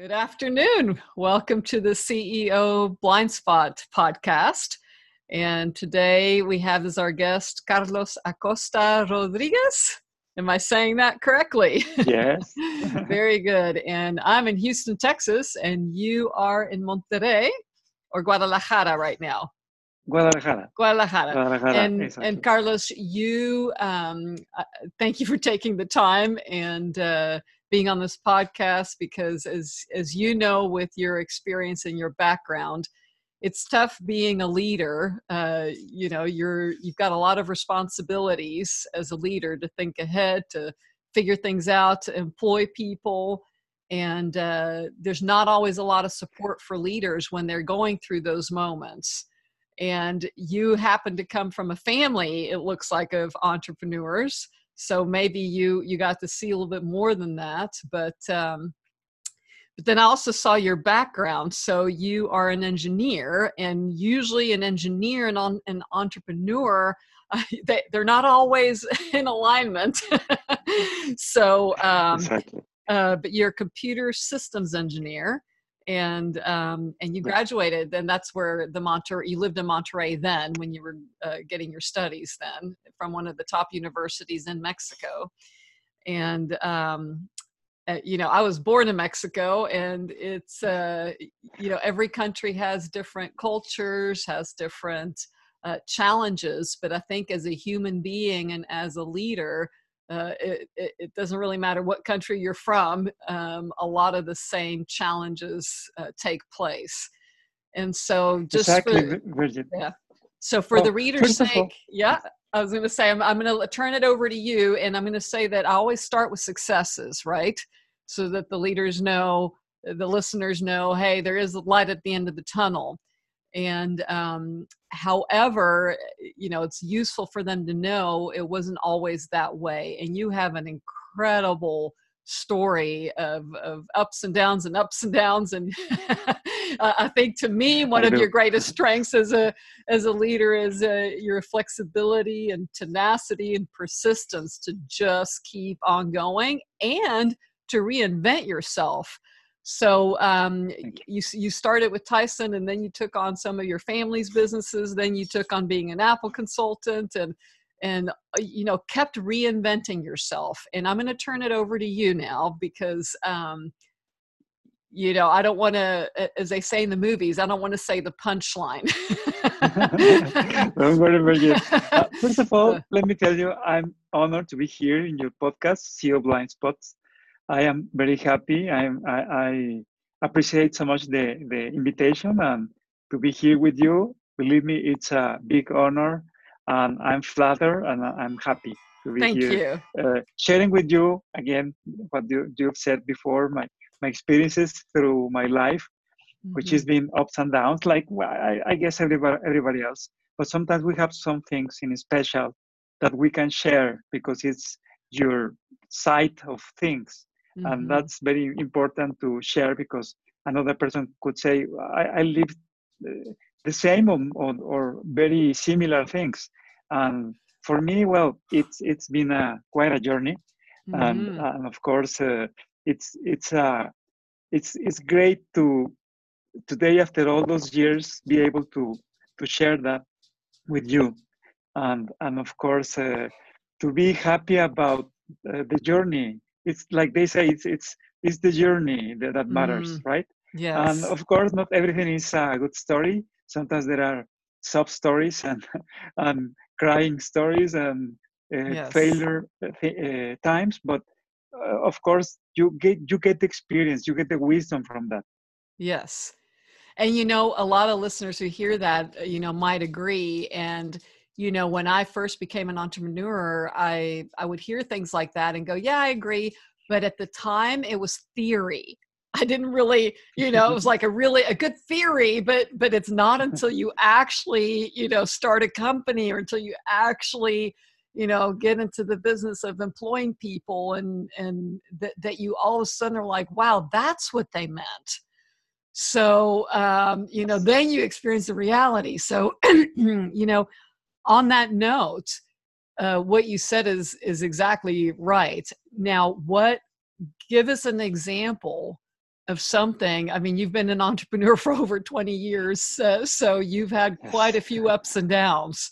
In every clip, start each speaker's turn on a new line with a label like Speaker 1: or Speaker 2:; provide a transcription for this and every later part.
Speaker 1: Good afternoon. Welcome to the CEO Blind Spot podcast. And today we have as our guest Carlos Acosta Rodriguez. Am I saying that correctly?
Speaker 2: Yes.
Speaker 1: Very good. And I'm in Houston, Texas, and you are in Monterrey or Guadalajara right now.
Speaker 2: Guadalajara.
Speaker 1: Guadalajara.
Speaker 2: Guadalajara.
Speaker 1: and
Speaker 2: exactly.
Speaker 1: and Carlos, you um, uh, thank you for taking the time and uh, being on this podcast because, as as you know, with your experience and your background, it's tough being a leader. Uh, you know, you're you've got a lot of responsibilities as a leader to think ahead, to figure things out, to employ people. And uh, there's not always a lot of support for leaders when they're going through those moments and you happen to come from a family it looks like of entrepreneurs so maybe you you got to see a little bit more than that but um but then i also saw your background so you are an engineer and usually an engineer and on an entrepreneur uh, they, they're not always in alignment so um
Speaker 2: exactly.
Speaker 1: uh, but you're a computer systems engineer and um, and you graduated and that's where the Monterrey you lived in Monterrey then when you were uh, getting your studies then from one of the top universities in Mexico. And um, uh, you know I was born in Mexico and it's uh, you know every country has different cultures has different uh, challenges but I think as a human being and as a leader uh, it, it, it, doesn't really matter what country you're from, um, a lot of the same challenges uh, take place. And so, just
Speaker 2: exactly,
Speaker 1: for, yeah. So, for
Speaker 2: Oh,
Speaker 1: the reader's
Speaker 2: all-
Speaker 1: sake, yeah, I was going to say, I'm, I'm going to turn it over to you, and I'm going to say that I always start with successes, right? So that the leaders know, the listeners know, hey, there is a light at the end of the tunnel. And um, however, you know, it's useful for them to know it wasn't always that way. And you have an incredible story of, of ups and downs and ups and downs. And uh, i think to me one of your greatest strengths as a as a leader is uh, your flexibility and tenacity and persistence to just keep on going and to reinvent yourself so um, you you started with Tyson, and then you took on some of your family's businesses. Then you took on being an Apple consultant, and and uh, you know kept reinventing yourself. And I'm going to turn it over to you now because um, you know I don't want to, as they say in the movies, I don't want to say the punchline.
Speaker 2: Don't worry, Bridget. Uh, first of all, let me tell you, I'm honored to be here in your podcast, CEO Blind Spots. I am very happy. I'm, I, I appreciate so much the, the invitation and to be here with you. Believe me, it's a big honor, and I'm flattered and I'm happy to be
Speaker 1: Thank
Speaker 2: here.
Speaker 1: you.
Speaker 2: uh, sharing with you again what you, you've said before my, my experiences through my life which
Speaker 1: Mhm.
Speaker 2: has been ups and downs like well, I, I guess everybody, everybody else but sometimes we have some things in special that we can share because it's your side of things
Speaker 1: Mhm.
Speaker 2: and that's very important to share because another person could say i, I live uh, the same or, or, or very similar things and for me well it's it's been a quite a journey and
Speaker 1: Mhm.
Speaker 2: and of course uh, it's it's uh it's it's great to today after all those years be able to to share that with you and and of course uh, to be happy about uh, the journey it's like they say it's it's it's the journey that, that matters
Speaker 1: Mm,
Speaker 2: right
Speaker 1: yeah
Speaker 2: and of course not everything is a good story sometimes there are sob stories and and crying stories and uh,
Speaker 1: Yes.
Speaker 2: failure uh, th- uh, times but uh, of course you get you get the experience you get the wisdom from that
Speaker 1: Yes. And you know, a lot of listeners who hear that, uh, you know, might agree. And, you know, when I first became an entrepreneur, I I would hear things like that and go, yeah, I agree. But at the time it was theory. I didn't really, you know, it was like a really a good theory, but but it's not until you actually, you know, start a company or until you actually, you know, get into the business of employing people and and that, that you all of a sudden are like, wow, that's what they meant so um, you know then you experience the reality so you know on that note uh, what you said is is exactly right now what give us an example of something. I mean, you've been an entrepreneur for over 20 years, uh, so you've had quite a few ups and downs.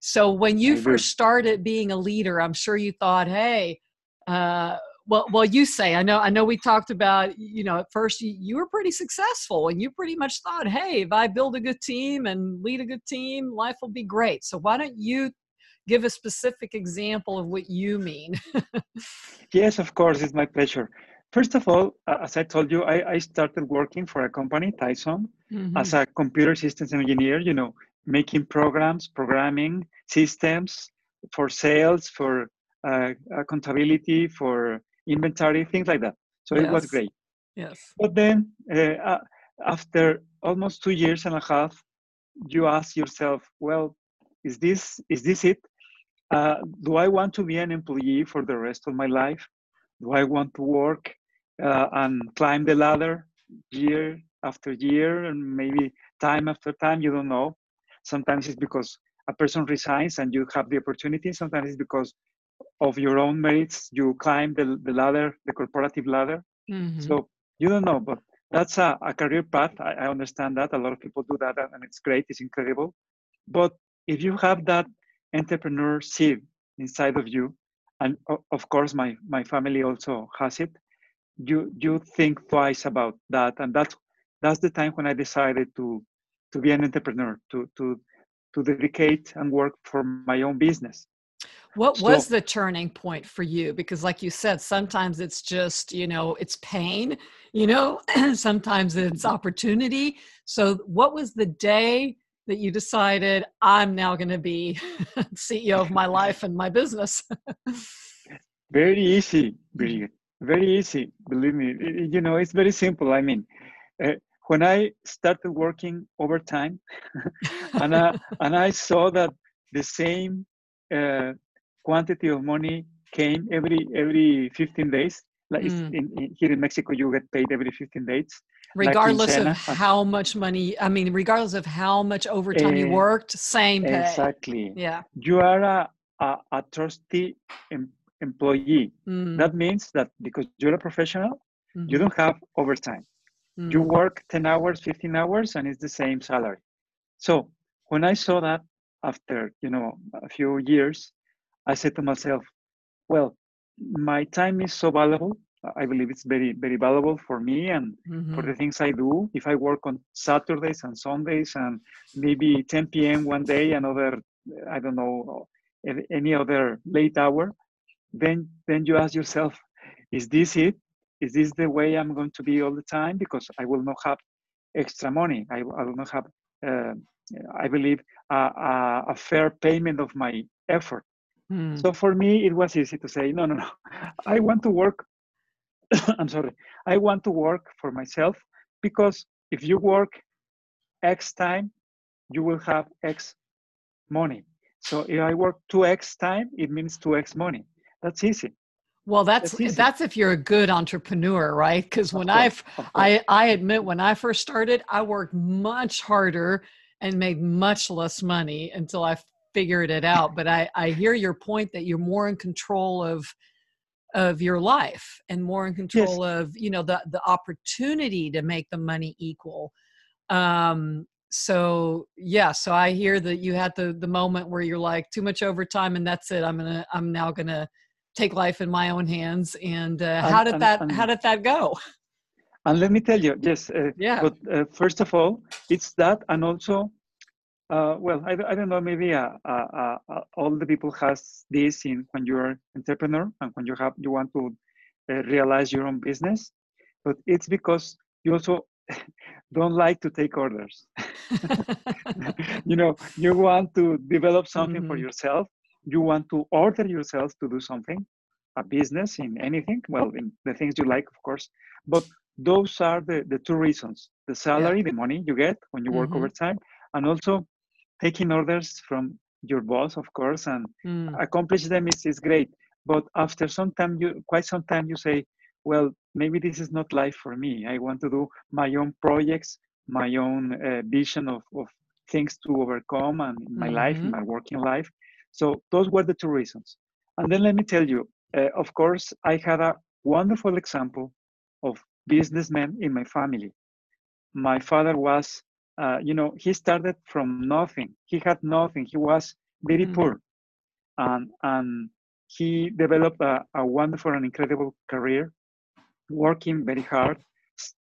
Speaker 1: So when you first started being a leader, I'm sure you thought, "Hey, uh, well, well, you say I know. I know we talked about you know at first you, you were pretty successful, and you pretty much thought, "Hey, if I build a good team and lead a good team, life will be great." So why don't you give a specific example of what you mean?
Speaker 2: yes, of course, it's my pleasure. First of all, as I told you, I, I started working for a company, Tyson, mm-hmm. as a computer systems engineer, you know, making programs, programming systems for sales, for uh, accountability, for inventory, things like that. So yes. it was great.
Speaker 1: Yes.
Speaker 2: But then uh, after almost two years and a half, you ask yourself, well, is this is this it? Uh, do I want to be an employee for the rest of my life? Do I want to work uh, and climb the ladder year after year and maybe time after time? You don't know. Sometimes it's because a person resigns and you have the opportunity. Sometimes it's because of your own merits you climb the, the ladder, the corporative ladder. Mm-hmm. So you don't know, but that's a, a career path. I, I understand that. A lot of people do that and it's great, it's incredible. But if you have that entrepreneur seed inside of you, and of course my, my family also has it, you you think twice about that. And that's that's the time when I decided to to be an entrepreneur, to to to dedicate and work for my own business.
Speaker 1: What so, was the turning point for you? Because, like you said, sometimes it's just, you know, it's pain, you know, sometimes it's opportunity. So, what was the day that you decided, I'm now going to be CEO of my life and my business?
Speaker 2: very easy, very, very easy. Believe me, you know, it's very simple. I mean, uh, when I started working overtime, and I, and I saw that the same uh, quantity of money came every every 15 days. Like mm. in, in, here in Mexico, you get paid every 15 days.
Speaker 1: Regardless of how much money, I mean, regardless of how much overtime uh, you worked, same pay.
Speaker 2: Exactly.
Speaker 1: Yeah.
Speaker 2: You are a, a, a trusty em- employee. Mm. That means that because you're a professional, mm-hmm. you don't have overtime. Mm. You work 10 hours, 15 hours, and it's the same salary. So when I saw that after, you know, a few years, I said to myself, well, my time is so valuable. I believe it's very, very valuable for me and mm-hmm. for the things I do. If I work on Saturdays and Sundays and maybe 10 p.m. one day, another, I don't know, any other late hour, then then you ask yourself, is this it? is this the way I'm going to be all the time? Because I will not have extra money. I, I will not have, uh, I believe, a, a, a, fair payment of my effort. Mm. So for me, it was easy to say, no, no, no. I want to work. I'm sorry. I want to work for myself because if you work X time, you will have X money. So if I work 2X time, it means 2X money. That's easy.
Speaker 1: Well, that's that's if you're a good entrepreneur, right? Because when I I I admit when I first started, I worked much harder and made much less money until I figured it out. But I I hear your point that you're more in control of of your life and more in control yes. of you know the the opportunity to make the money equal. Um, so yeah, so I hear that you had the the moment where you're like too much overtime and that's it. I'm gonna I'm now gonna take life in my own hands. And uh, how did and, that and, how did that go?
Speaker 2: And let me tell you, yes. Uh, yeah. But uh, first of all, it's that, and also, uh, well, I, I don't know. Maybe uh, uh, all the people has this in when you're entrepreneur and when you have you want to realize your own business, but it's because you also don't like to take orders. you know, you want to develop something mm-hmm. for yourself you want to order yourself to do something, a business in anything, well, in the things you like, of course. But those are the, the two reasons the salary, yeah. the money you get when you work mm-hmm. overtime, and also taking orders from your boss, of course, and mm. accomplish them is, is great. But after some time, you quite some time, you say, well, maybe this is not life for me. I want to do my own projects, my own uh, vision of, of things to overcome and in my mm-hmm. life, in mm-hmm. my working life. So those were the two reasons. And then let me tell you, uh, of course, I had a wonderful example of businessmen in my family. My father was, uh, you know, he started from nothing. He had nothing. He was very mm. poor, and and he developed a, a wonderful and incredible career, working very hard.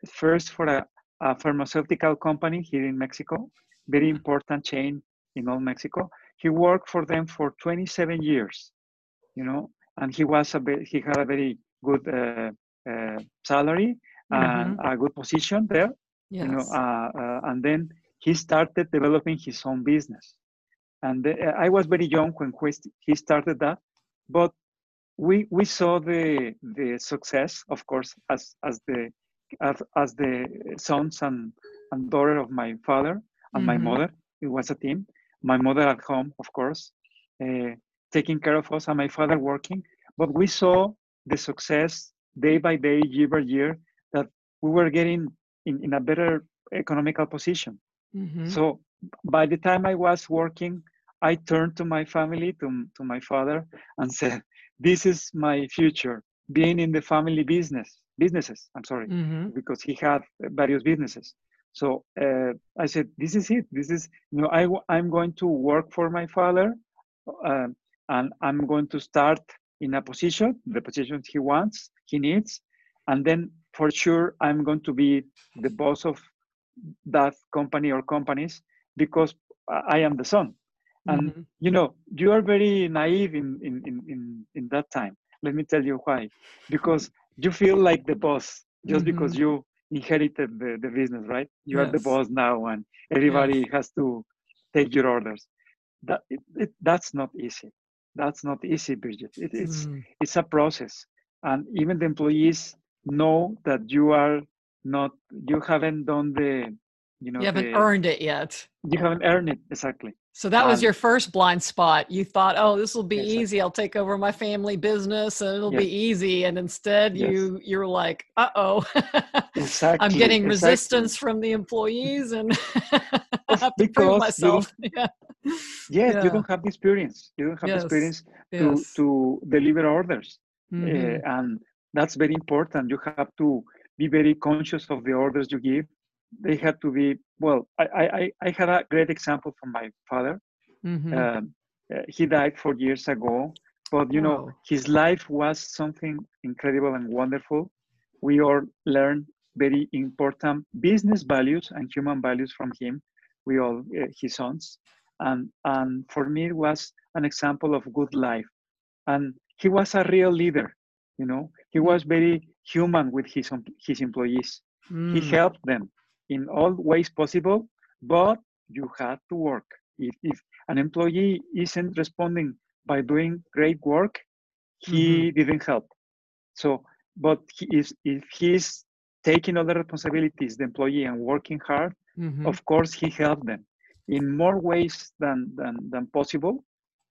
Speaker 2: First for a, a pharmaceutical company here in Mexico, very important chain in all Mexico. He worked for them for 27 years, you know, and he was a he had a very good uh, uh, salary and mm-hmm. a good position there, yes. you know, uh, uh, and then he started developing his own business. And I was very young when he started that, but we we saw the the success, of course, as as the as, as the sons and, and daughter of my father and mm-hmm. my mother. It was a team. My mother at home, of course, uh, taking care of us, and my father working. But we saw the success day by day, year by year, that we were getting in, in a better economical position. Mm-hmm. So by the time I was working, I turned to my family, to, to my father, and said, This is my future, being in the family business, businesses. I'm sorry, mm-hmm. because he had various businesses. So uh, I said, This is it. This is, you know, I, I'm going to work for my father, uh, and I'm going to start in a position, the position he wants, he needs, and then for sure I'm going to be the boss of that company or companies because I am the son. And mm-hmm. you know, you are very naive in, in, in, in, that time. Let me tell you why. Because you feel like the boss just mm-hmm. because you inherited the, the business, right? You yes. are the boss now and everybody yes. has to take your orders. That it, it, that's not easy that's not easy, Bridget. It, it's mm. it's a process, and even the employees know that you are not you haven't done the you know
Speaker 1: you haven't
Speaker 2: the,
Speaker 1: earned it yet.
Speaker 2: You haven't earned it exactly.
Speaker 1: So that was your first blind spot. You thought, "Oh, this will be exactly. easy. I'll take over my family business and it'll yes. be easy." And instead, yes. you you're like, "Uh-oh. exactly. I'm getting exactly. resistance from the employees and I have to prove myself."
Speaker 2: yeah. Yes, yeah. you don't have the experience. You don't have yes. the experience to to deliver orders. Mm-hmm. Uh, and that's very important. You have to be very conscious of the orders you give. They had to be well i i i had a great example from my father. Mm-hmm. Um, uh, he died four years ago but you know his life was something incredible and wonderful. We all learned very important business values and human values from him. We all uh, his sons. And and for me it was an example of good life. And he was a real leader you know he mm. was very human with his his employees mm. he helped them in all ways possible, but you had to work. If, if an employee isn't responding by doing great work, he mm-hmm. didn't help. So, but he is, if he's taking other responsibilities, the employee, and working hard, mm-hmm. of course, he helped them in more ways than, than, than possible,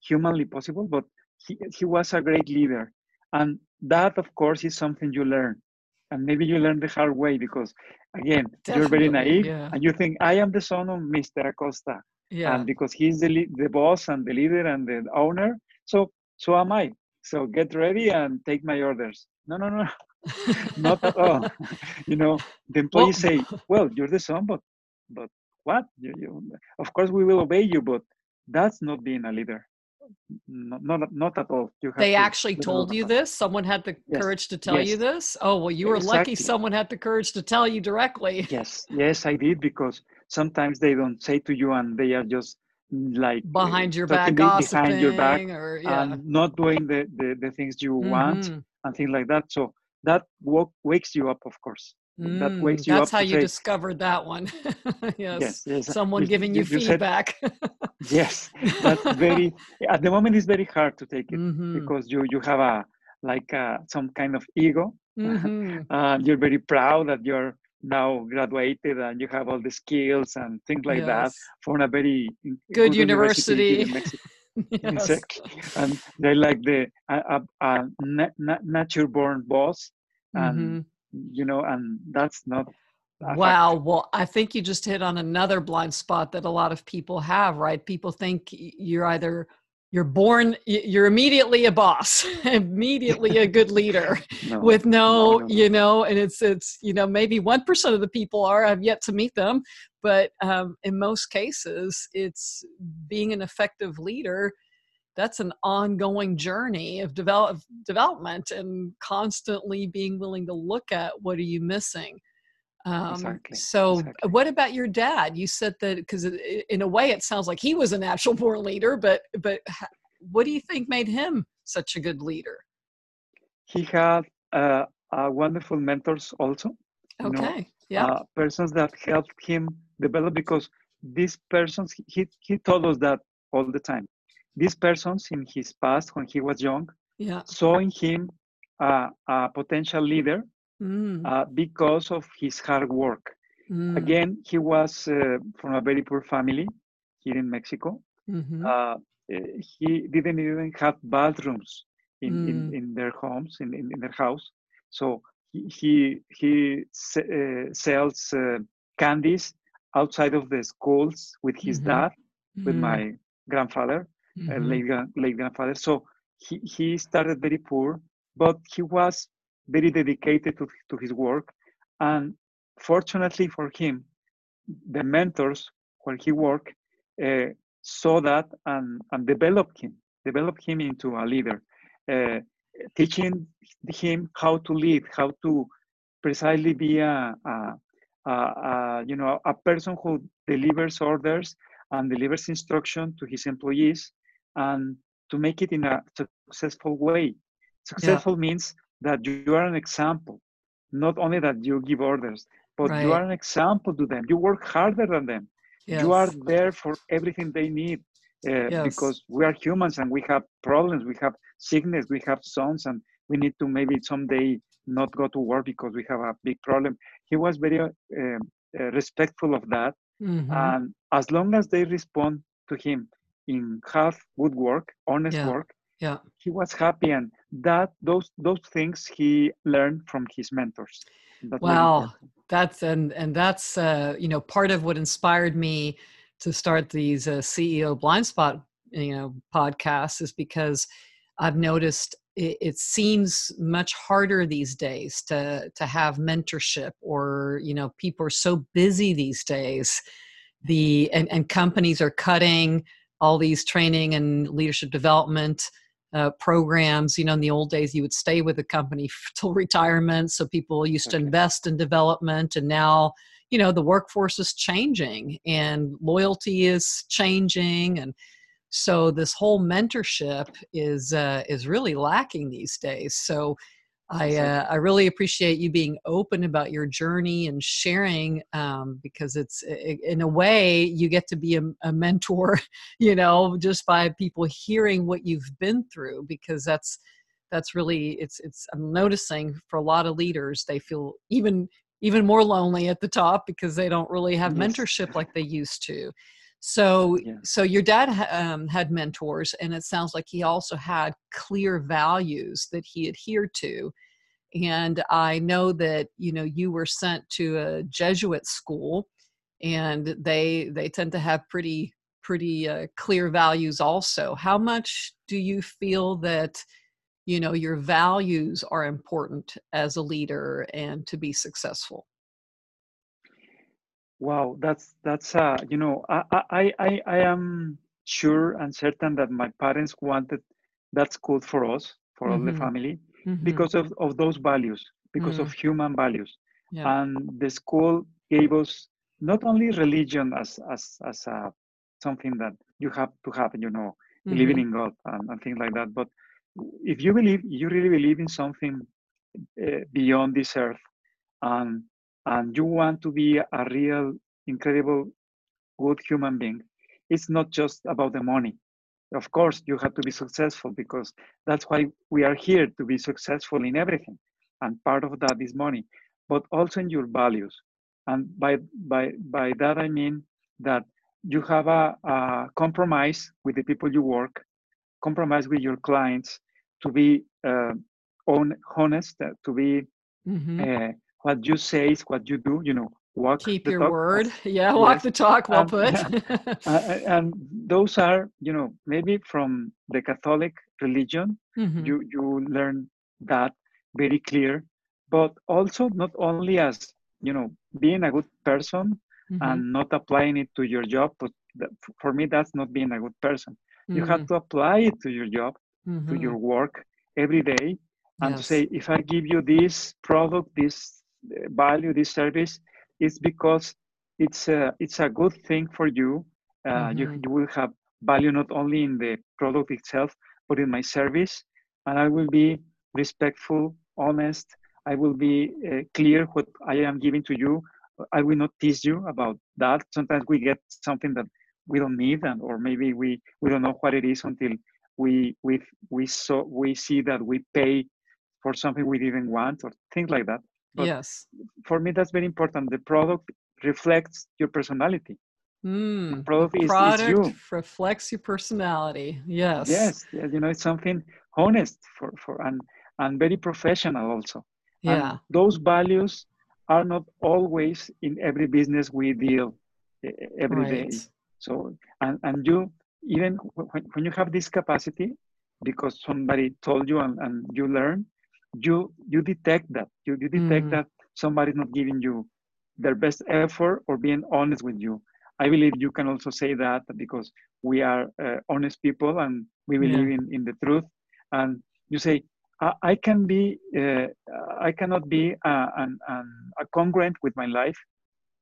Speaker 2: humanly possible, but he, he was a great leader. And that, of course, is something you learn. And maybe you learn the hard way because again Definitely, you're very naive yeah. and you think i am the son of mr acosta. Yeah. and because he's the, the boss and the leader and the owner so so am i. So get ready and take my orders. No no no not at all. You know the employees say well you're the son but but what? You, you, of course we will obey you but that's not being a leader not, not, at all.
Speaker 1: they actually told you this? Someone had the yes. courage to tell yes. you this? Oh, well, you were exactly. lucky someone had the courage to tell you directly.
Speaker 2: Yes, yes, I did because sometimes they don't say to you and they are just like
Speaker 1: behind your back, behind your back, or,
Speaker 2: yeah. and not doing the, the, the things you mm-hmm. want and things like that. So that wakes you up, of course.
Speaker 1: Mm, that wakes you that's how you say, discovered that one. yes. yes. yes, Someone you, giving you, you feedback.
Speaker 2: Said, yes, that's very. At the moment, it's very hard to take it mm-hmm. because you you have a like a, some kind of ego. Mm-hmm. uh, you're very proud that you're now graduated and you have all the skills and things like yes. that from a very
Speaker 1: good, good university.
Speaker 2: university yes. And they're like the a, a, a nature born boss and mm-hmm you know, and that's not.
Speaker 1: Wow. Well, I think you just hit on another blind spot that a lot of people have, right? People think you're either you're born you're immediately a boss immediately a good leader no, with no, no, you know and it's it's you know maybe 1% of the people are i've yet to meet them but um, in most cases it's being an effective leader that's an ongoing journey of develop, development and constantly being willing to look at what are you missing um, exactly. So, exactly. what about your dad? You said that because in a way it sounds like he was a natural born leader, but but what do you think made him such a good leader?
Speaker 2: He had uh, uh, wonderful mentors also.
Speaker 1: Okay. Know, yeah. Uh,
Speaker 2: persons that helped him develop because these persons he he told us that all the time. These persons in his past when he was young
Speaker 1: yeah.
Speaker 2: saw in him a potential leader mm. uh, because of his hard work. Mm. Again, he was uh, from a very poor family here in Mexico. Mm-hmm. Uh, he didn't even have bathrooms in, mm. in, in, their homes, in, in, in, their house. So he, he, he uh, sells uh, candies outside of the schools with his mm-hmm. dad, with mm. my grandfather, mm-hmm. late, late grandfather. So he, he started very poor, but he was very dedicated to, to his work. And fortunately for him, the mentors where he worked uh, saw that and, and developed him, developed him into a leader, uh, teaching him how to lead, how to precisely be a, a, a, a, you know a person who delivers orders and delivers instruction to his employees and to make it in a successful way. Successful yeah. means that you are an example, not only that you give orders, but right. you are an example to them. You work harder than them. Yes. You are there for everything they need uh, yes. because we are humans and we have problems. We have sickness, we have sons, and we need to maybe someday not go to work because we have a big problem. He was very uh, uh, respectful of that. Mm-hmm. And as long as they respond to him in half good work, honest
Speaker 1: yeah.
Speaker 2: work,
Speaker 1: yeah.
Speaker 2: he was happy and that those those things he learned from his mentors.
Speaker 1: That's wow. that's and and that's uh you know part of what inspired me to start these uh, ceo blind spot you know podcasts is because i've noticed it, it seems much harder these days to to have mentorship or you know people are so busy these days. The and, and companies are cutting all these training and leadership development uh, programs. You know, in the old days, you would stay with the company till retirement. So people used to invest in development, and now, you know, the workforce is changing and loyalty is changing, and so this whole mentorship is uh, is really lacking these days. So I, uh, I really appreciate you being open about your journey and sharing um, because it's in a way you get to be a, a, mentor you know just by people hearing what you've been through because that's that's really it's it's i'm noticing for a lot of leaders they feel even even more lonely at the top because they don't really have yes. mentorship like they used to so yeah. so your dad um, had mentors and it sounds like he also had clear values that he adhered to and i know that you know you were sent to a jesuit school and they they tend to have pretty pretty uh, clear values also how much do you feel that you know your values are important as a leader and to be successful
Speaker 2: Wow, that's that's uh, you know, I I I I am sure and certain that my parents wanted that school for us, for mm-hmm. all the mm-hmm. family, mm-hmm. because of, of those values, because mm. of human values. Yeah. And the school gave us not only religion as as as a, something that you have to have, you know, mm-hmm. believing in God and, and, things like that. But if you believe, you really believe in something uh, beyond this earth, and and you want to be a real, incredible, good human being, it's not just about the money. Of course, you have to be successful because that's why we are here to be successful in everything. And part of that is money, but also in your values. And by, by, by that, I mean that you have a, a compromise with the people you work, compromise with your clients to be uh, on, honest, uh, to be mm-hmm. uh, what you say is what you do. You know, walk
Speaker 1: keep your
Speaker 2: talk.
Speaker 1: word yeah walk
Speaker 2: Yes.
Speaker 1: the talk well
Speaker 2: And-
Speaker 1: put
Speaker 2: Uh, and those are, you know, maybe from the Catholic religion,
Speaker 1: Mhm.
Speaker 2: you you learn that very clear, but also not only as you know being a good person
Speaker 1: Mhm.
Speaker 2: and not applying it to your job, but that, for me that's not being a good person. You have
Speaker 1: Mhm.
Speaker 2: to apply it to your job, to
Speaker 1: Mhm.
Speaker 2: your work every day, and to
Speaker 1: Yes.
Speaker 2: say, if I give you this product, this value, this service, it's because it's a it's a good thing for you. Uh, you
Speaker 1: Mhm.
Speaker 2: you will have value not only in the product itself, but in my service, and I will be respectful, honest. I will be uh, clear what I am giving to you. I will not tease you about that. Sometimes we get something that we don't need, and or maybe we we don't know what it is until we we we saw we see that we pay for something we didn't want or things like that. But
Speaker 1: yes
Speaker 2: for me, that's very important. The product reflects your personality.
Speaker 1: Mm,
Speaker 2: product
Speaker 1: the
Speaker 2: is- is
Speaker 1: product
Speaker 2: you.
Speaker 1: reflects your personality. Yes.
Speaker 2: Yes, you know, it's something honest for for and and very professional also.
Speaker 1: Yeah.
Speaker 2: And those values are not always in every business we deal every day.
Speaker 1: right.
Speaker 2: So, and, and you, even when, when you have this capacity, because somebody told you and, and you learn, you you detect that. You, you detect
Speaker 1: Mm.
Speaker 2: that somebody's not giving you their best effort or being honest with you. I believe you can also say that because we are uh, honest people and we believe in, in the truth. And you say, I, I can be, uh, I cannot be uh, an, an, a congruent with my life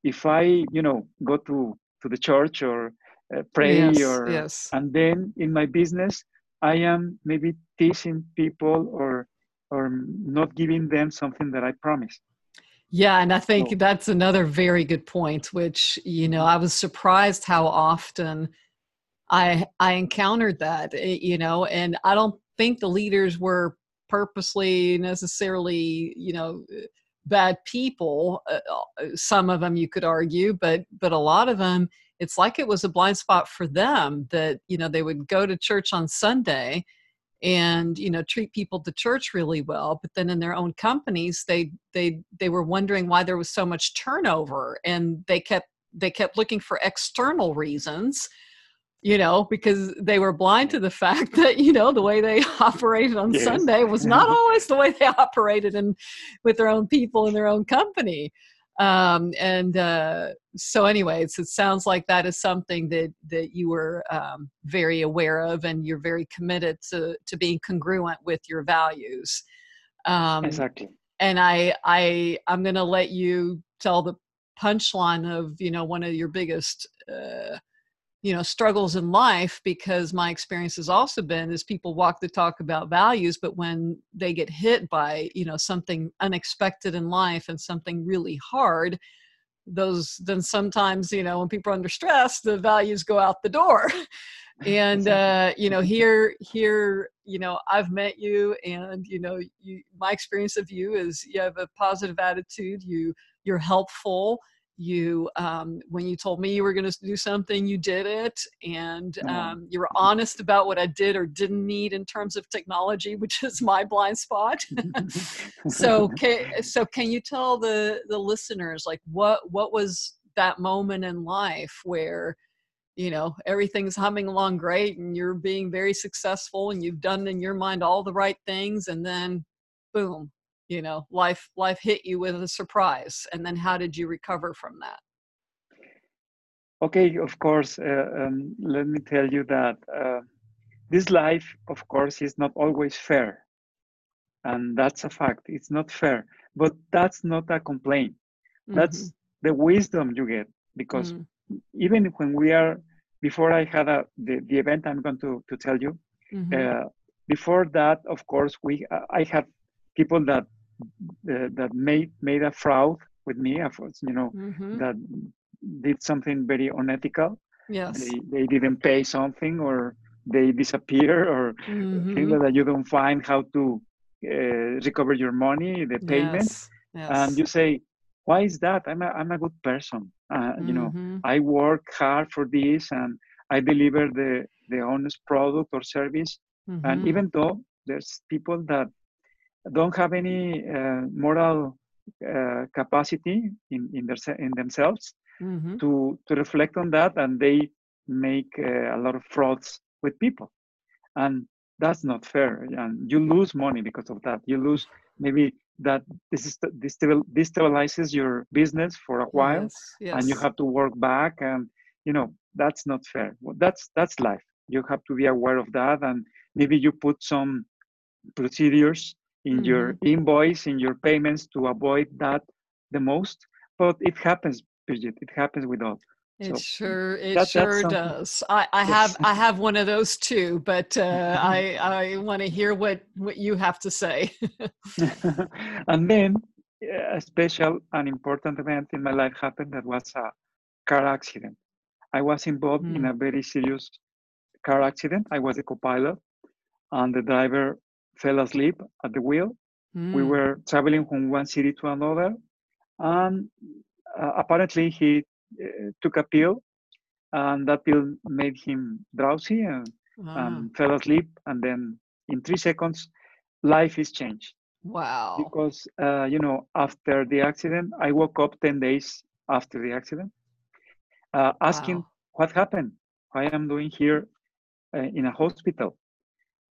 Speaker 2: if I, you know, go to to the church or uh, pray
Speaker 1: yes.
Speaker 2: or
Speaker 1: yes.
Speaker 2: and then in my business I am maybe teasing people or or not giving them something that I promised.
Speaker 1: Yeah, and I think
Speaker 2: So-
Speaker 1: that's another very good point, which, you know, I was surprised how often I I encountered that, eh, you know, and I don't think the leaders were purposely necessarily, you know, eh, bad people. Uh, uh, some of them you could argue, but but a lot of them it's like it was a blind spot for them that, you know, they would go to church on Sunday and you know treat people to church really well but then in their own companies they they they were wondering why there was so much turnover and they kept they kept looking for external reasons you know because they were blind to the fact that you know the way they operated on
Speaker 2: Yes.
Speaker 1: sunday was not always the way they operated in with their own people in their own company um, and uh, so anyways it sounds like that is something that that you were um, very aware of and you're very committed to to being congruent with your values um,
Speaker 2: exactly.
Speaker 1: and i i i'm going to let you tell the punchline of you know one of your biggest uh, you know struggles in life because my experience has also been is people walk the talk about values but when they get hit by you know something unexpected in life and something really hard those then sometimes you know when people are under stress the values go out the door. And uh you know here here you know i've met you and you know you my experience of you is you have a positive attitude you you're helpful you um, when you told me you were going to do something you did it and um, you were honest about what i did or didn't need in terms of technology which is my blind spot. So can, so can you tell the the listeners like what what was that moment in life where you know everything's humming along great and you're being very successful and you've done in your mind all the right things and then boom you know life life hit you with a surprise and then how did you recover from that
Speaker 2: Okay, of course. Uh, um, let me tell you that uh, this life, of course, is not always fair. And that's a fact. It's not fair. But that's not a complaint. That's the wisdom you get. Because
Speaker 1: Mhm.
Speaker 2: even when we are, before I had a, the, the event I'm going to, to tell you,
Speaker 1: Mhm.
Speaker 2: uh, before that, of course, we I had people that that made made a fraud with me. You know,
Speaker 1: Mhm.
Speaker 2: that did something very unethical
Speaker 1: yes
Speaker 2: they, they didn't pay something or they disappear or things
Speaker 1: Mhm.
Speaker 2: like that you don't find how to uh, recover your money the payment
Speaker 1: yes. yes.
Speaker 2: and you say why is that i'm a, I'm a good person uh, you know
Speaker 1: Mhm.
Speaker 2: i work hard for this and i deliver the the honest product or service and
Speaker 1: Mhm.
Speaker 2: even though there's people that don't have any uh, moral uh, capacity in in, their, in themselves
Speaker 1: Mm-hmm.
Speaker 2: to to reflect on that, and they make uh, a lot of frauds with people, and that's not fair. And you lose money because of that. You lose maybe that this is this destabilizes your business for a while,
Speaker 1: Yes. Yes.
Speaker 2: and you have to work back, and you know that's not fair. Well, that's that's life. You have to be aware of that, and maybe you put some procedures in your invoice in your payments to avoid that the most. But it happens, Bridget. It happens with all.
Speaker 1: It
Speaker 2: So,
Speaker 1: sure it
Speaker 2: that-
Speaker 1: sure does. I, I
Speaker 2: Yes.
Speaker 1: have I have one of those too, but uh, I I want to hear what what you have to say.
Speaker 2: and then a special and important event in my life happened that was a car accident. I was involved in
Speaker 1: Mm.
Speaker 2: a very serious car accident. I was a co-pilot, and the driver fell asleep at the wheel. We
Speaker 1: Mm.
Speaker 2: were traveling from one city to another, and uh, apparently he uh, took a pill, and that pill made him drowsy and,
Speaker 1: Ah,
Speaker 2: and fell asleep. And then in three seconds, life is changed
Speaker 1: wow.
Speaker 2: because uh, you know after the accident i woke up 10 days after the accident uh, asking
Speaker 1: Wow.
Speaker 2: what happened why i'm doing here uh, in a hospital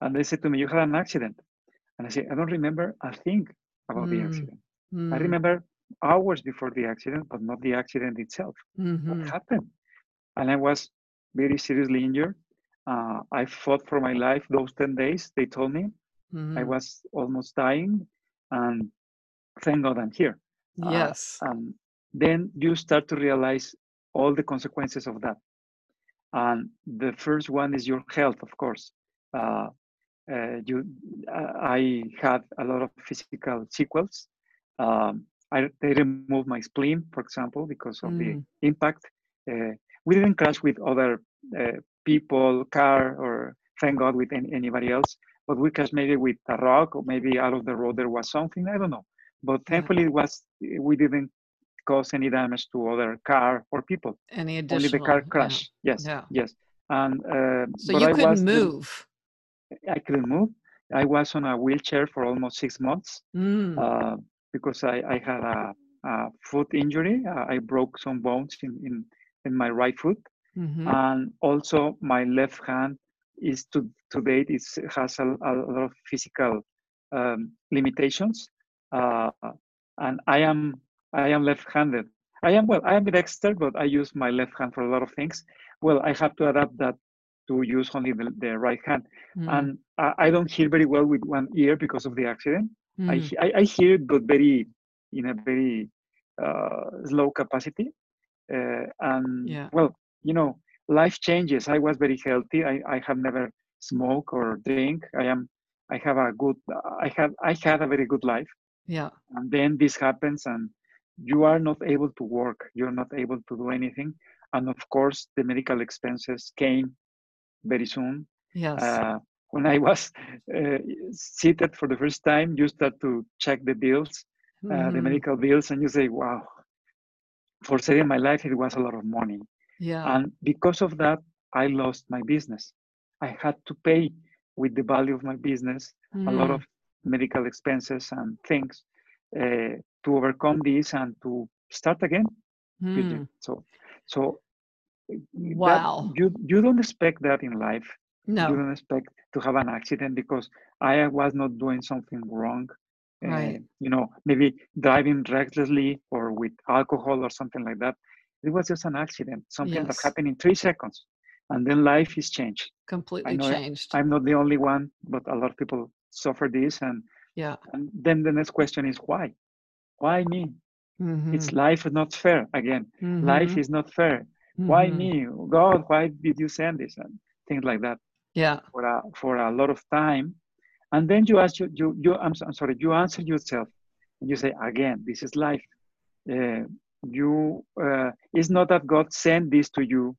Speaker 2: and they said to me you had an accident and i said i don't remember a thing about the
Speaker 1: Mm,
Speaker 2: accident i
Speaker 1: Mm,
Speaker 2: remember hours before the accident but not the accident itself
Speaker 1: mhm.
Speaker 2: what happened and i was very seriously injured uh, i fought for my life those 10 days they told me I
Speaker 1: Mhm.
Speaker 2: was almost dying, and thank God I'm here. uh,
Speaker 1: Yes.
Speaker 2: And then you start to realize all the consequences of that. And the first one is your health, of course. Uh, uh, you, uh, I had a lot of physical sequels. Um, I, they removed my spleen, for example, because of the
Speaker 1: Mm.
Speaker 2: impact. Uh, we didn't crash with other uh, people, car, or thank God with any, anybody else. But we crashed maybe with a rock, or maybe out of the road there was something. I don't know. But
Speaker 1: Yeah.
Speaker 2: thankfully, it was we didn't cause any damage to other car or people.
Speaker 1: Any
Speaker 2: Only
Speaker 1: additional?
Speaker 2: the car
Speaker 1: yeah,
Speaker 2: crash. Yes,
Speaker 1: Yeah.
Speaker 2: yes. And uh,
Speaker 1: So
Speaker 2: but
Speaker 1: you
Speaker 2: I
Speaker 1: couldn't
Speaker 2: the-
Speaker 1: move.
Speaker 2: I couldn't move. I was on a wheelchair for almost six months
Speaker 1: Mm.
Speaker 2: uh, because I, I had a, a foot injury. Uh, I broke some bones in, in, in my right foot.
Speaker 1: mhm.
Speaker 2: And also my left hand is to, to date is, has a, a lot of physical um, limitations. Uh, and I am I am left-handed. I am well. I am dexter, but I use my left hand for a lot of things. Well, I have to adapt that to use only the, the right hand.
Speaker 1: Mm,
Speaker 2: And I, I don't hear very well with one ear because of the accident. I,
Speaker 1: mm,
Speaker 2: he- I, I hear it, but very in a very uh, slow capacity. Uh, and
Speaker 1: Yeah.
Speaker 2: well, you know, life changes. I was very healthy. I, I have never smoked or drink. I am. I have a good. I have. I had a very good life.
Speaker 1: yeah.
Speaker 2: And then this happens, and you are not able to work. You're not able to do anything. And of course, the medical expenses came very soon.
Speaker 1: Yes.
Speaker 2: Uh, when I was uh, seated for the first time, you start to check the bills, uh, the
Speaker 1: Mhm.
Speaker 2: medical bills, and you say, wow, for saving my life, it was a lot of money.
Speaker 1: Yeah.
Speaker 2: And because of that, I lost my business. I had to pay with the value of my business a lot
Speaker 1: Mm,
Speaker 2: of medical expenses and things uh, to overcome this and to start again.
Speaker 1: Mm.
Speaker 2: So, so that-
Speaker 1: Wow.
Speaker 2: you you don't expect that in life.
Speaker 1: no you
Speaker 2: don't expect to have an accident because I was not doing something wrong. Uh,
Speaker 1: Right.
Speaker 2: you know, maybe driving recklessly or with alcohol or something like that. It was just an accident, something that happened in three seconds, and then life is changed.
Speaker 1: Completely changed.
Speaker 2: I'm not the only one, but a lot of people suffer this, and,
Speaker 1: yeah.
Speaker 2: and then the next question is why? Why me? It's
Speaker 1: Mhm,
Speaker 2: life is not fair. Again, life
Speaker 1: mhm,
Speaker 2: is not fair. Why
Speaker 1: mhm.
Speaker 2: me? God, why did you send this? And things like that
Speaker 1: Yeah.
Speaker 2: for a for a lot of time, and then you ask you you, you I'm, I'm sorry you answer yourself, and you say again this is life. Uh, you uh, it's not that God sent this to you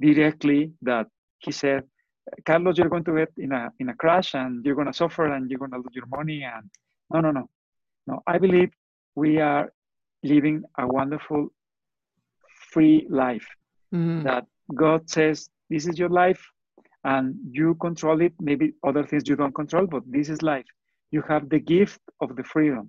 Speaker 2: directly that He said, Carlos, you're going to get in a in a crash and you're going to suffer and you're going to lose your money and no no no no. I believe we are living a wonderful free life
Speaker 1: Mhm,
Speaker 2: that God says this is your life and you control it. Maybe other things you don't control, but this is life. You have the gift of the freedom.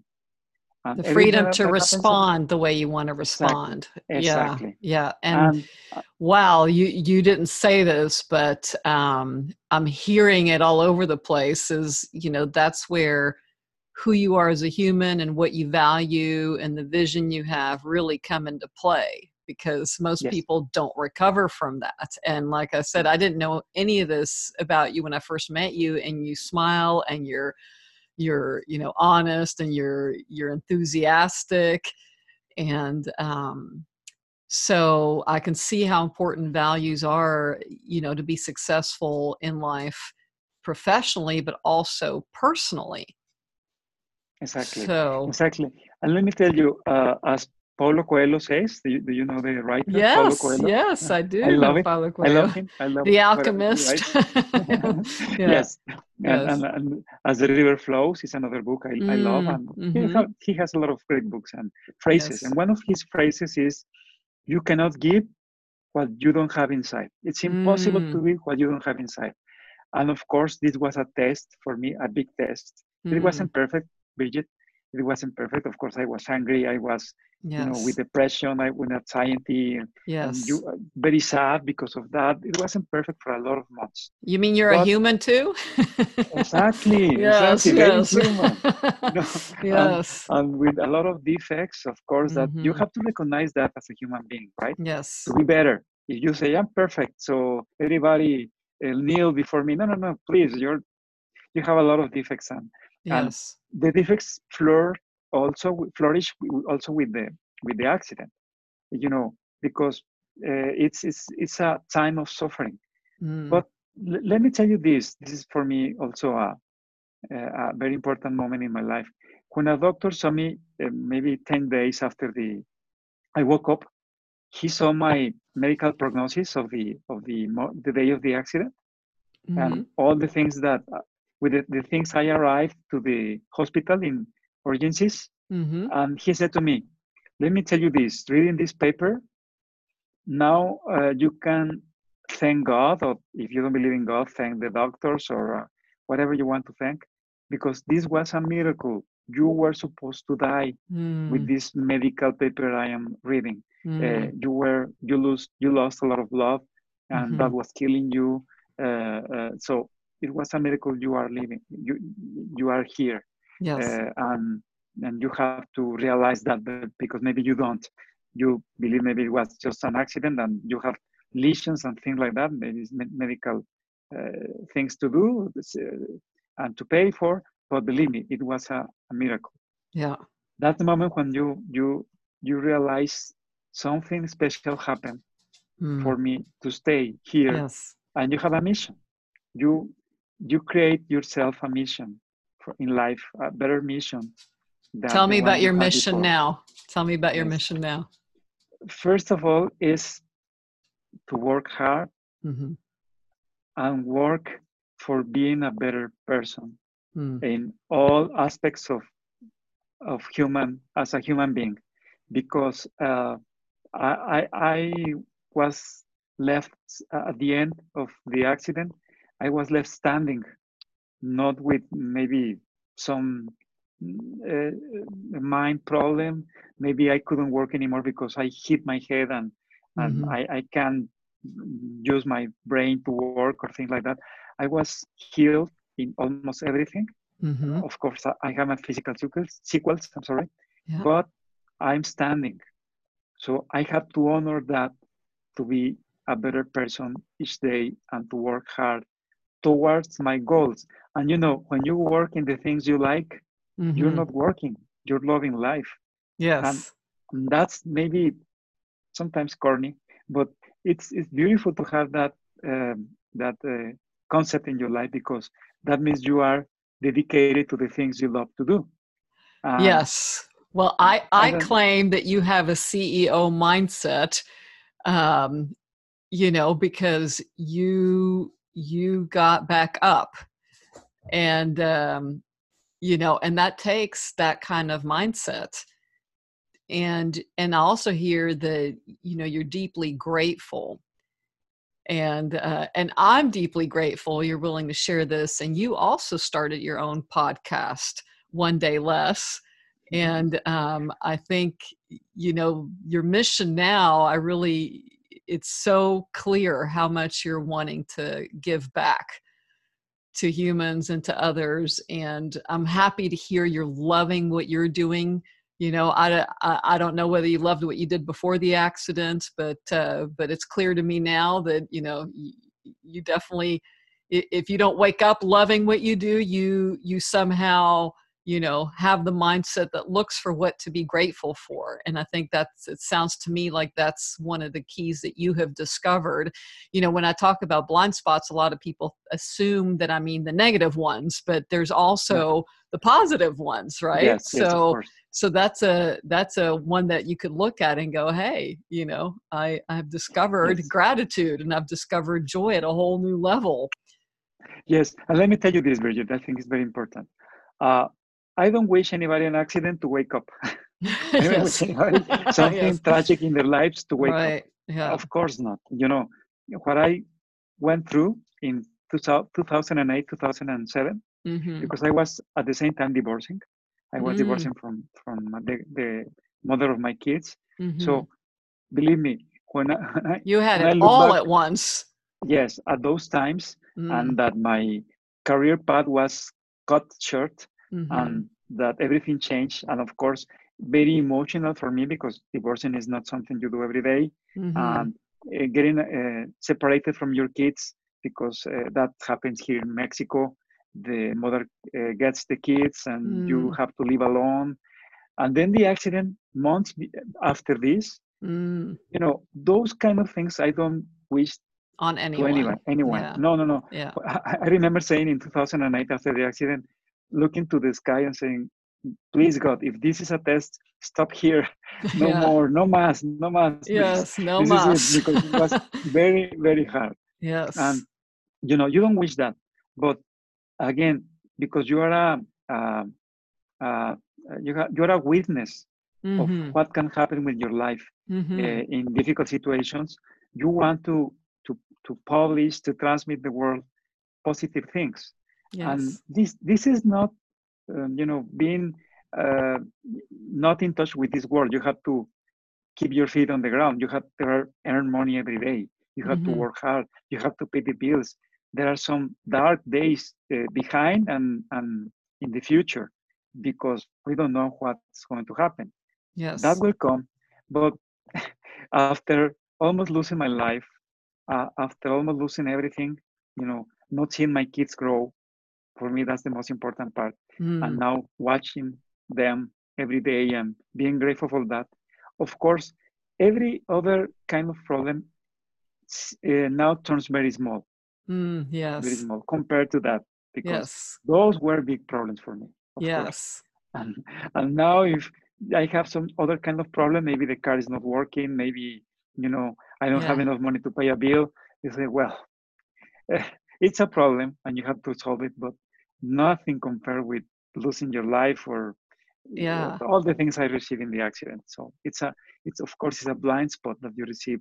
Speaker 2: And
Speaker 1: the freedom to
Speaker 2: happens-
Speaker 1: respond the way you want to respond
Speaker 2: exactly.
Speaker 1: yeah yeah and
Speaker 2: And uh,
Speaker 1: wow you you didn't say this but um i'm hearing it all over the place is you know that's where who you are as a human and what you value and the vision you have really come into play because most
Speaker 2: Yes.
Speaker 1: people don't recover from that and like i said i didn't know any of this about you when i first met you and you smile and you're you're you know honest and you're you're enthusiastic and um so i can see how important values are you know to be successful in life professionally but also personally
Speaker 2: exactly.
Speaker 1: so
Speaker 2: Exactly. And let me tell you, uh, as Paulo Coelho says, do you, do you know the writer? Paulo
Speaker 1: yes
Speaker 2: Coelho?
Speaker 1: yes i do
Speaker 2: I love it.
Speaker 1: Paulo
Speaker 2: I love him. I love
Speaker 1: the alchemist
Speaker 2: writes.
Speaker 1: Yeah.
Speaker 2: Yes.
Speaker 1: Yes.
Speaker 2: and, and As the River Flows is another book I, I love.
Speaker 1: Mm,
Speaker 2: And he,
Speaker 1: mhm.
Speaker 2: he has a lot of great books and phrases.
Speaker 1: Yes.
Speaker 2: And one of his phrases is, You cannot give what you don't have inside. It's impossible to
Speaker 1: Mm.
Speaker 2: give what you don't have inside. And of course, this was a test for me, a big test. It
Speaker 1: Mm,
Speaker 2: wasn't perfect, Bridget. It wasn't perfect. Of course, I was hungry. I was,
Speaker 1: yes
Speaker 2: you know, with depression. I with anxiety, and, and
Speaker 1: yes
Speaker 2: you uh, very sad because of that. It wasn't perfect for a lot of months.
Speaker 1: you mean you're a human too
Speaker 2: Exactly.
Speaker 1: yes
Speaker 2: exactly. Very
Speaker 1: yes
Speaker 2: human. you know, and-
Speaker 1: yes
Speaker 2: And with a lot of defects, of course, that you
Speaker 1: Mhm.
Speaker 2: have to recognize that as a human being, right?
Speaker 1: yes
Speaker 2: To be better. If you say I'm perfect, so everybody uh, kneel before me. No, no, no. Please, you're you have a lot of defects, and and
Speaker 1: yes.
Speaker 2: the defects flour also flourish also with the with the accident you know because uh, it's it's it's a time of suffering.
Speaker 1: Mm,
Speaker 2: but l- let me tell you this this is for me also a, a a very important moment in my life. When a doctor saw me uh, maybe 10 days after the i woke up he saw my medical prognosis of the of the the day of the accident
Speaker 1: mhm.
Speaker 2: and all the things that uh, with the, the things i arrived to the hospital in urgencies
Speaker 1: Mhm.
Speaker 2: and he said to me, Let me tell you this reading this paper, now uh, you can thank God, or if you don't believe in God, thank the doctors or uh, whatever you want to thank, because this was a miracle. You were supposed to die with
Speaker 1: Mm,
Speaker 2: this medical paper I am reading. Uh,
Speaker 1: mm,
Speaker 2: you were you lose you lost a lot of blood, and that
Speaker 1: Mhm.
Speaker 2: was killing you. Uh, uh, so it was a miracle you are living. You you are here
Speaker 1: yes.
Speaker 2: uh, and and you have to realize that because maybe you don't you believe maybe it was just an accident and you have lesions and things like that maybe medical uh, things to do this, uh, and to pay for but believe me it was a, a miracle
Speaker 1: yeah.
Speaker 2: that's the moment when you you you realize something special happened
Speaker 1: Mm,
Speaker 2: for me to stay here
Speaker 1: yes.
Speaker 2: and you have a mission you you create yourself a mission for in life a better mission than
Speaker 1: Tell me about your
Speaker 2: had
Speaker 1: mission now. Tell me about your
Speaker 2: Yes.
Speaker 1: mission now.
Speaker 2: first of all is to work hard
Speaker 1: hmm
Speaker 2: and work for being a better person
Speaker 1: Mm,
Speaker 2: in all aspects of of human as a human being because uh, I, I I was left at the end of the accident I was left standing not with maybe some uh, mind problem. Maybe I couldn't work anymore because I hit my head and and
Speaker 1: mhm,
Speaker 2: I, I can't use my brain to work or things like that. I was healed in almost everything.
Speaker 1: Mhm,
Speaker 2: of course I- I have my physical sequels, sequels I'm sorry
Speaker 1: Yeah.
Speaker 2: but I'm standing. So I have to honor that to be a better person each day and to work hard towards my goals and you know when you work in the things you like you're
Speaker 1: mhm.
Speaker 2: not working you're loving life
Speaker 1: Yes.
Speaker 2: and that's maybe sometimes corny but it's it's beautiful to have that um, that uh, concept in your life because that means you are dedicated to the things you love to do And
Speaker 1: yes. Well, I, I claim that you have a CEO mindset, um, you know, because you you got back up, and um, you know, and that takes that kind of mindset. And and I also hear that you know you're deeply grateful, and uh, and I'm deeply grateful you're willing to share this. And you also started your own podcast, One Day Less and um, i think you know your mission now i really it's so clear how much you're wanting to give back to humans and to others and i'm happy to hear you're loving what you're doing. You know i, I, I don't know whether you loved what you did before the accident but uh, but it's clear to me now that you know you, you definitely if you don't wake up loving what you do you you somehow you know have the mindset that looks for what to be grateful for and i think that's it sounds to me like that's one of the keys that you have discovered. You know when i talk about blind spots a lot of people assume that i mean the negative ones but there's also the positive ones right?
Speaker 2: Yes,
Speaker 1: so
Speaker 2: yes,
Speaker 1: so that's a that's a one that you could look at and go hey you know i i've discovered yes. gratitude and i've discovered joy at a whole new level.
Speaker 2: Yes and let me tell you this Bridget i think it's very important. Uh, I don't wish anybody an accident to wake up. something yes. tragic in their lives to wake right. up. Yeah. Of course not. You know, what I went through in 2008, 2007, mm-hmm. because I was at the same time divorcing. I was mm. divorcing from, from the, the mother of my kids. Mm-hmm. So believe me, when I,
Speaker 1: you had it all back, at once.
Speaker 2: Yes, at those times, mm. and that my career path was cut short mm-hmm. and that everything changed. And of course, very emotional for me because divorcing is not something you do every day. Mm-hmm. And uh, getting uh, separated from your kids because uh, that happens here in Mexico. The mother uh, gets the kids and mm. you have to live alone. And then the accident months after this, mm. you know, those kind of things I don't wish
Speaker 1: on anyone.
Speaker 2: anyone. anyone.
Speaker 1: Yeah.
Speaker 2: No, no, no. Yeah. I, I remember saying in 2008 after the accident, looking to the sky and saying, please God, if this is a test, stop here. No yeah. more, no mass, no mass.
Speaker 1: Yes, no
Speaker 2: this
Speaker 1: mass.
Speaker 2: It, because it was very, very hard.
Speaker 1: Yes.
Speaker 2: And you know, you don't wish that, but again, because you are a, uh, uh, you have, you are a witness mm-hmm. of what can happen with your life mm-hmm. uh, in difficult situations. You want to to to publish to transmit the world positive things
Speaker 1: Yes.
Speaker 2: And this this is not, um, you know, being uh, not in touch with this world. You have to keep your feet on the ground. You have to earn money every day. You have mm-hmm. to work hard. You have to pay the bills. There are some dark days uh, behind and and in the future because we don't know what's going to happen.
Speaker 1: Yes,
Speaker 2: that will come. But after almost losing my life, uh, after almost losing everything, you know, not seeing my kids grow, for me that's the most important part mm. and now watching them every day and being grateful for that of course every other kind of problem uh, now turns very small
Speaker 1: mm, yes
Speaker 2: very small compared to that because yes. those were big problems for me
Speaker 1: yes
Speaker 2: and, and now if i have some other kind of problem maybe the car is not working maybe you know i don't yeah. have enough money to pay a bill you say well it's a problem and you have to solve it but nothing compared with losing your life or
Speaker 1: yeah.
Speaker 2: all the things i received in the accident. So it's a it's of course it's a blind spot that you receive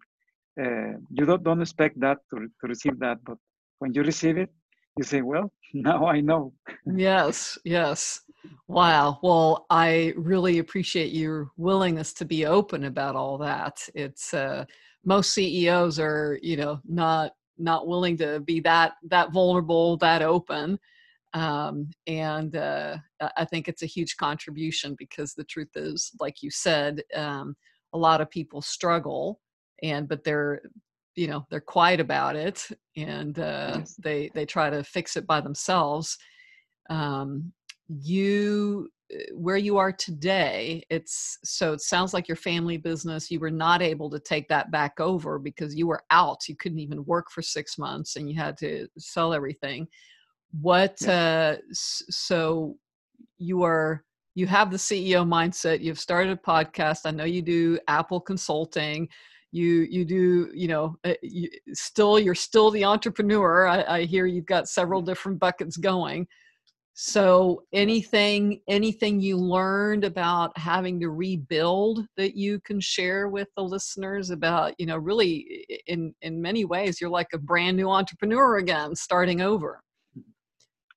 Speaker 2: uh, you don't, don't expect that to, to receive that but when you receive it you say well now i know.
Speaker 1: Yes yes. Wow. Well i really appreciate your willingness to be open about all that. It's uh most ceos are you know not not willing to be that that vulnerable that open um, and uh, I think it's a huge contribution because the truth is, like you said, um, a lot of people struggle, and but they're you know they're quiet about it and uh, yes. they they try to fix it by themselves. Um, you uh, where you are today it's so it sounds like your family business you were not able to take that back over because you were out you couldn't even work for six months and you had to sell everything what uh, so you are you have the ceo mindset you've started a podcast i know you do apple consulting you you do you know uh, you, still you're still the entrepreneur I, I hear you've got several different buckets going. So anything anything you learned about having to rebuild that you can share with the listeners about you know really in in many ways you're like a brand new entrepreneur again starting over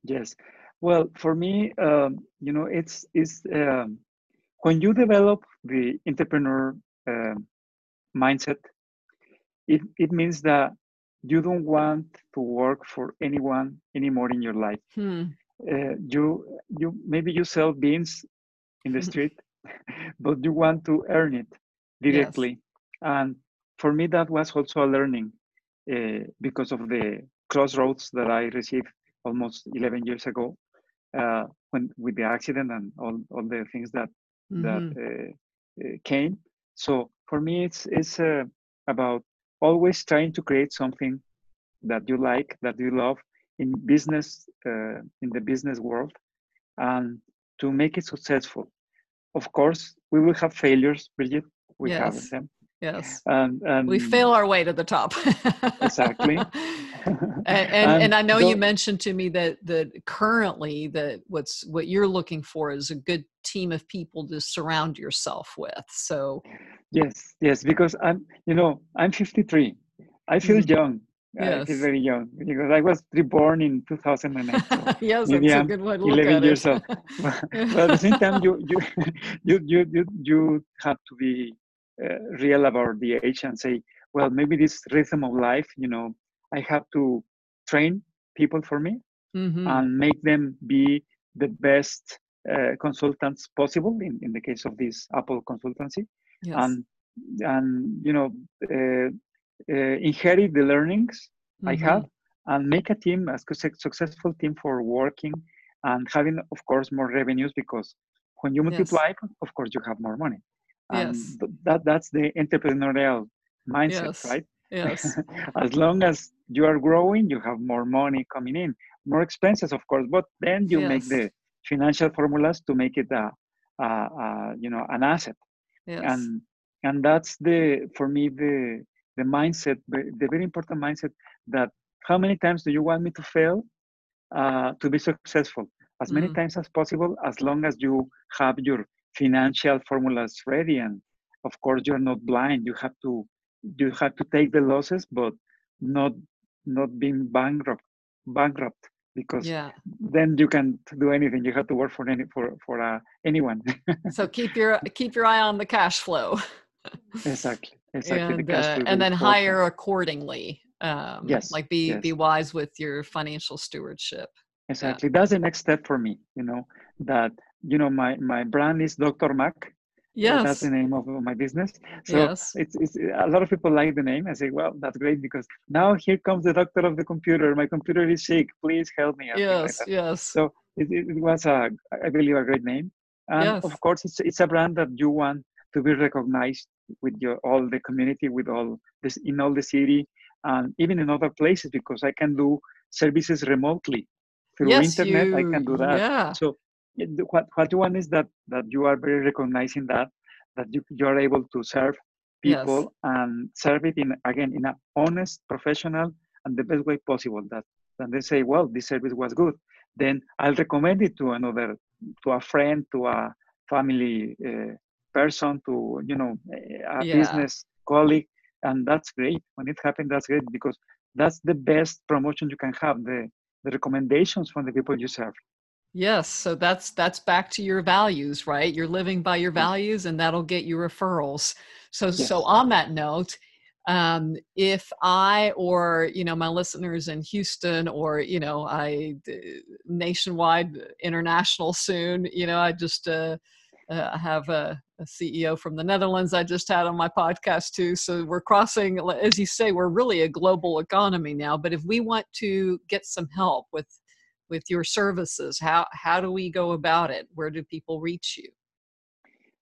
Speaker 2: Yes. Well, for me, um, you know, it's it's um, when you develop the entrepreneur uh, mindset, it, it means that you don't want to work for anyone anymore in your life. Hmm. Uh, you you maybe you sell beans in the street, but you want to earn it directly. Yes. And for me, that was also a learning uh, because of the crossroads that I received almost 11 years ago uh, when with the accident and all, all the things that mm-hmm. that uh, uh, came. So for me, it's it's uh, about always trying to create something that you like, that you love in business, uh, in the business world, and to make it successful. Of course, we will have failures, Bridget. We yes. have them.
Speaker 1: Yes. And, and we fail our way to the top.
Speaker 2: exactly.
Speaker 1: and, and, and, I know you mentioned to me that that currently that what's what you're looking for is a good team of people to surround yourself with. So
Speaker 2: yes, yes, because I'm you know I'm 53. I feel mm-hmm. young. Yes. I feel very young because I was reborn in 2008.
Speaker 1: So yes, that's I'm a good one.
Speaker 2: 11 years old. but, at the same time, you you you you you, you have to be real about the age and say, well, maybe this rhythm of life, you know, I have to train people for me mm-hmm. and make them be the best uh, consultants possible in, in the case of this Apple consultancy. Yes. And, and, you know, uh, uh inherit the learnings mm-hmm. I have and make a team, a successful team for working and having, of course, more revenues because when you multiply, yes. of course, you have more money. And yes. that, that's the entrepreneurial mindset,
Speaker 1: yes.
Speaker 2: right?
Speaker 1: Yes.
Speaker 2: as long as you are growing, you have more money coming in, more expenses, of course, but then you yes. make the financial formulas to make it a, a, a, you know an asset. Yes. And and that's the for me the the mindset, the, very important mindset that how many times do you want me to fail uh, to be successful? As many mm. times as possible, as long as you have your financial formulas ready and of course you're not blind. You have to you have to take the losses but not not being bankrupt bankrupt because yeah. then you can't do anything. You have to work for any for for uh, anyone.
Speaker 1: So keep your keep your eye on the cash flow.
Speaker 2: Exactly exactly
Speaker 1: and, the uh, and then hire accordingly um yes like be yes. be wise with your financial stewardship.
Speaker 2: Exactly. Yeah. that's the next step for me you know that you know my my brand is dr mac.
Speaker 1: Yes.
Speaker 2: that's the name of my business. So yes. it's, it's a lot of people like the name i say well that's great because now here comes the doctor of the computer. My computer is sick. Please help me
Speaker 1: yes
Speaker 2: like
Speaker 1: yes
Speaker 2: so it, it, was a i believe a great name. And yes. of course it's, it's a brand that you want to be recognized with your all the community with all this in all the city and even in other places because i can do services remotely through yes, internet. You, i can do that.
Speaker 1: yeah.
Speaker 2: so what, what you want is that that you are very recognizing that that you, you're able to serve people yes. and serve it in again in an honest professional and the best way possible that and they say well this service was good then i'll recommend it to another to a friend to a family uh, person to you know a yeah. business colleague and that's great when it happens that's great because that's the best promotion you can have the the recommendations from the people you serve
Speaker 1: Yes, so that's that's back to your values, right? You're living by your values and that'll get you referrals. So yes. so on that note, um, if I or you know my listeners in Houston or you know I nationwide, international soon, you know I just uh, uh, have a, a, CEO from the Netherlands I just had on my podcast too. So we're crossing, as you say, we're really a global economy now. But if we want to get some help with with your services? How how do we go about it? Where do people reach you?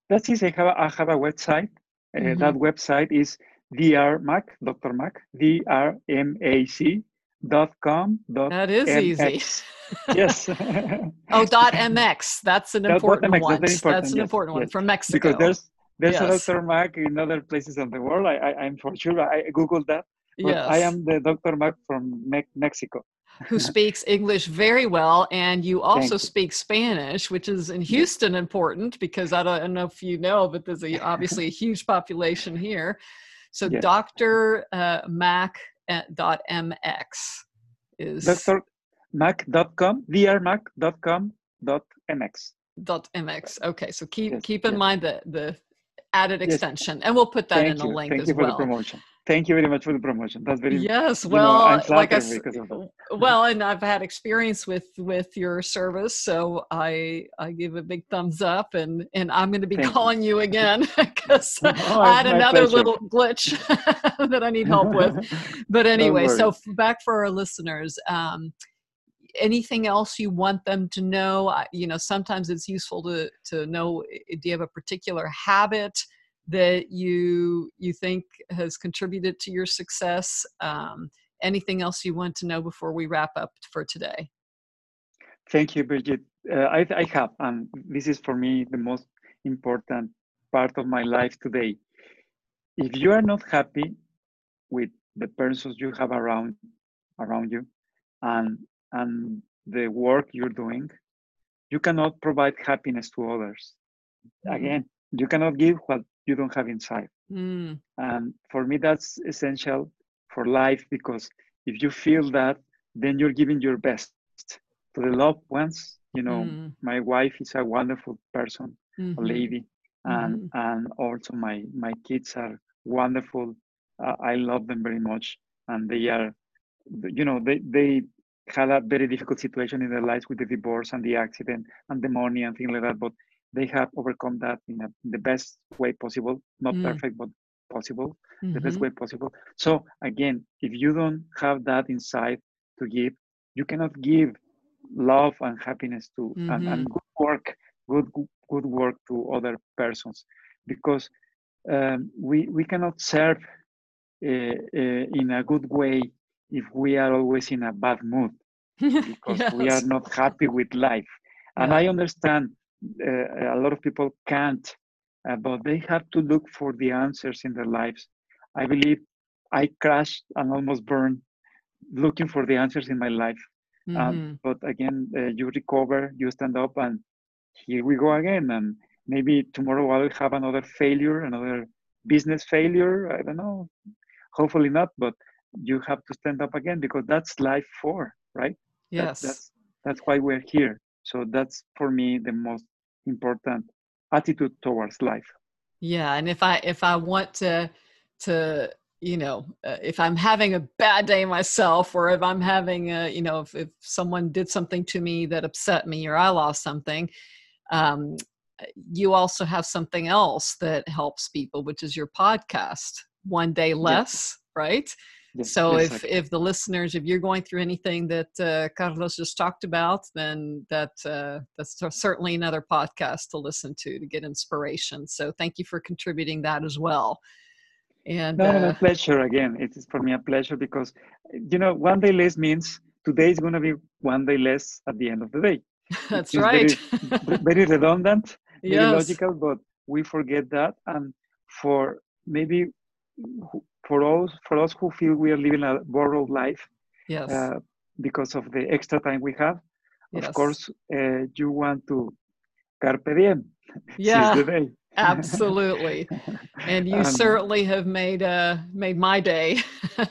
Speaker 2: That's easy. I have a, I have a website. Uh, mm-hmm. That website is drmac, Dr. Mac, D-R-M-A-C dot com dot
Speaker 1: that is
Speaker 2: MX.
Speaker 1: easy
Speaker 2: yes
Speaker 1: oh dot mx that's an important MX, one that's, important, that's an yes, important yes. one from mexico
Speaker 2: because there's there's yes. a dr mac in other places of the world i, I am for sure i googled that but yes. i am the dr mac from Me- mexico
Speaker 1: who speaks English very well, and you also speak Spanish, which is in Houston important because I don't, I don't know if you know, but there's a, obviously a huge population here. So yes. Dr. Uh, Mac uh, dot mx is
Speaker 2: Dr. Mac.com, drmac.com dot mx.
Speaker 1: Dot mx. Okay, so keep
Speaker 2: Yes,
Speaker 1: keep in
Speaker 2: yes.
Speaker 1: mind the the added extension, and we'll put that in the
Speaker 2: you.
Speaker 1: link
Speaker 2: Thank
Speaker 1: as
Speaker 2: you
Speaker 1: well.
Speaker 2: Thank you very much for the promotion. That's very
Speaker 1: Yes,
Speaker 2: you know,
Speaker 1: well, like I
Speaker 2: flattered
Speaker 1: s-
Speaker 2: because of that.
Speaker 1: well, and I've had experience with with your service, so I I give a big thumbs up, and and I'm going to be
Speaker 2: Thank
Speaker 1: calling you again because
Speaker 2: Oh,
Speaker 1: I had another
Speaker 2: pleasure.
Speaker 1: little glitch that I need help with. But anyway, so back for our listeners. Um, anything else you want them to know I- you know sometimes it's useful to to know do you have a particular habit that you you think has contributed to your success um, anything else you want to know before we wrap up for today
Speaker 2: Thank you, Bridget. Uh, I, I have, and this is for me the most important part of my life today. If you are not happy with the persons you have around around you, and and the work you're doing, you cannot provide happiness to others.
Speaker 1: Mhm.
Speaker 2: Again, you cannot give what you don't have inside.
Speaker 1: Mm,
Speaker 2: And for me, that's essential for life because if you feel that, then you're giving your best to the loved ones. You know,
Speaker 1: mm,
Speaker 2: my wife is a wonderful person, a
Speaker 1: mhm,
Speaker 2: lady, and
Speaker 1: mhm.
Speaker 2: and also my my kids are wonderful. Uh, I love them very much, and they are, you know, they they had a very difficult situation in their lives with the divorce and the accident and the money and things like that, but they have overcome that in, a, the best way possible. Not
Speaker 1: Mm.
Speaker 2: perfect, but possible the best
Speaker 1: Mhm.
Speaker 2: way possible. So again, if you don't have that inside to give, you cannot give love and happiness to and, and good work, good good- work to other persons, because um, we we cannot serve uh, uh, in a good way if we are always in a bad mood because we are not happy with life. And
Speaker 1: Yeah.
Speaker 2: I understand uh, a lot of people can't, uh, but they have to look for the answers in their lives. I believe I crashed and almost burned looking for the answers in my life. Um,
Speaker 1: Mhm.
Speaker 2: but again, uh, you recover, you stand up, and here we go again. And maybe tomorrow I'll have another failure, another business failure. I don't know. Hopefully not, but you have to stand up again because that's life for, right? That-
Speaker 1: Yes.
Speaker 2: that's that's why we're here. So that's for me the most important attitude towards life.
Speaker 1: Yeah, and if I if I want to to you know uh, if I'm having a bad day myself, or if I'm having a you know if, if someone did something to me that upset me, or I lost something, um, you also have something else that helps people, which is your podcast, One Day Less, right?
Speaker 2: Yes,
Speaker 1: so
Speaker 2: yes,
Speaker 1: if if the listeners if you're going through anything that uh, carlos just talked about then that uh, that's certainly another podcast to listen to to get inspiration so thank you for contributing that as well and
Speaker 2: no, no,
Speaker 1: uh,
Speaker 2: pleasure again. It is for me a pleasure because you know one day less means today is going to be one day less at the end of the day.
Speaker 1: that's right
Speaker 2: very- Very redundant, very
Speaker 1: yes
Speaker 2: logical, but we forget that. And for maybe for us, for us who feel we are living a borrowed life
Speaker 1: yes.
Speaker 2: uh, because of the extra time we have,
Speaker 1: yes.
Speaker 2: of course, uh, you want to carpe diem,
Speaker 1: yeah
Speaker 2: seize the day.
Speaker 1: absolutely. And you
Speaker 2: And-
Speaker 1: certainly have made uh made my day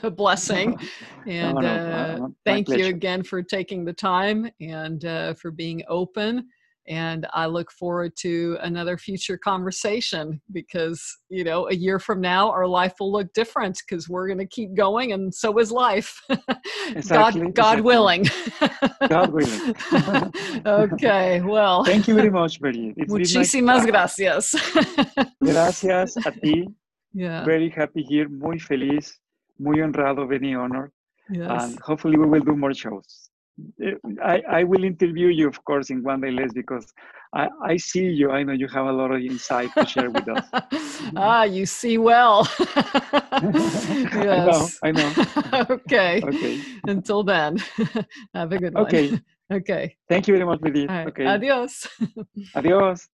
Speaker 1: a blessing. And
Speaker 2: no,
Speaker 1: uh,
Speaker 2: uh, my
Speaker 1: thank you again for taking the time and uh, for being open and i look forward to another future conversation because you know a year from now our life will look different because we're going to keep going and so is life
Speaker 2: Exactly,
Speaker 1: god god
Speaker 2: exactly.
Speaker 1: willing
Speaker 2: God willing.
Speaker 1: okay well
Speaker 2: Thank you very much. It's
Speaker 1: muchísimas gracias
Speaker 2: Gracias a ti.
Speaker 1: yeah
Speaker 2: Very happy here. Muy feliz. Muy honrado, very honored.
Speaker 1: yes
Speaker 2: And hopefully we will do more shows. Uh, I, I will interview you, of course, in one day less because I, I see you. I know you have a lot of insight to share with us.
Speaker 1: ah, you see well.
Speaker 2: I know,
Speaker 1: yes.
Speaker 2: I know.
Speaker 1: okay.
Speaker 2: Okay.
Speaker 1: Until then, have a good one.
Speaker 2: Okay.
Speaker 1: Okay.
Speaker 2: Thank you very much.
Speaker 1: All right.
Speaker 2: Okay.
Speaker 1: Adios.
Speaker 2: Adios.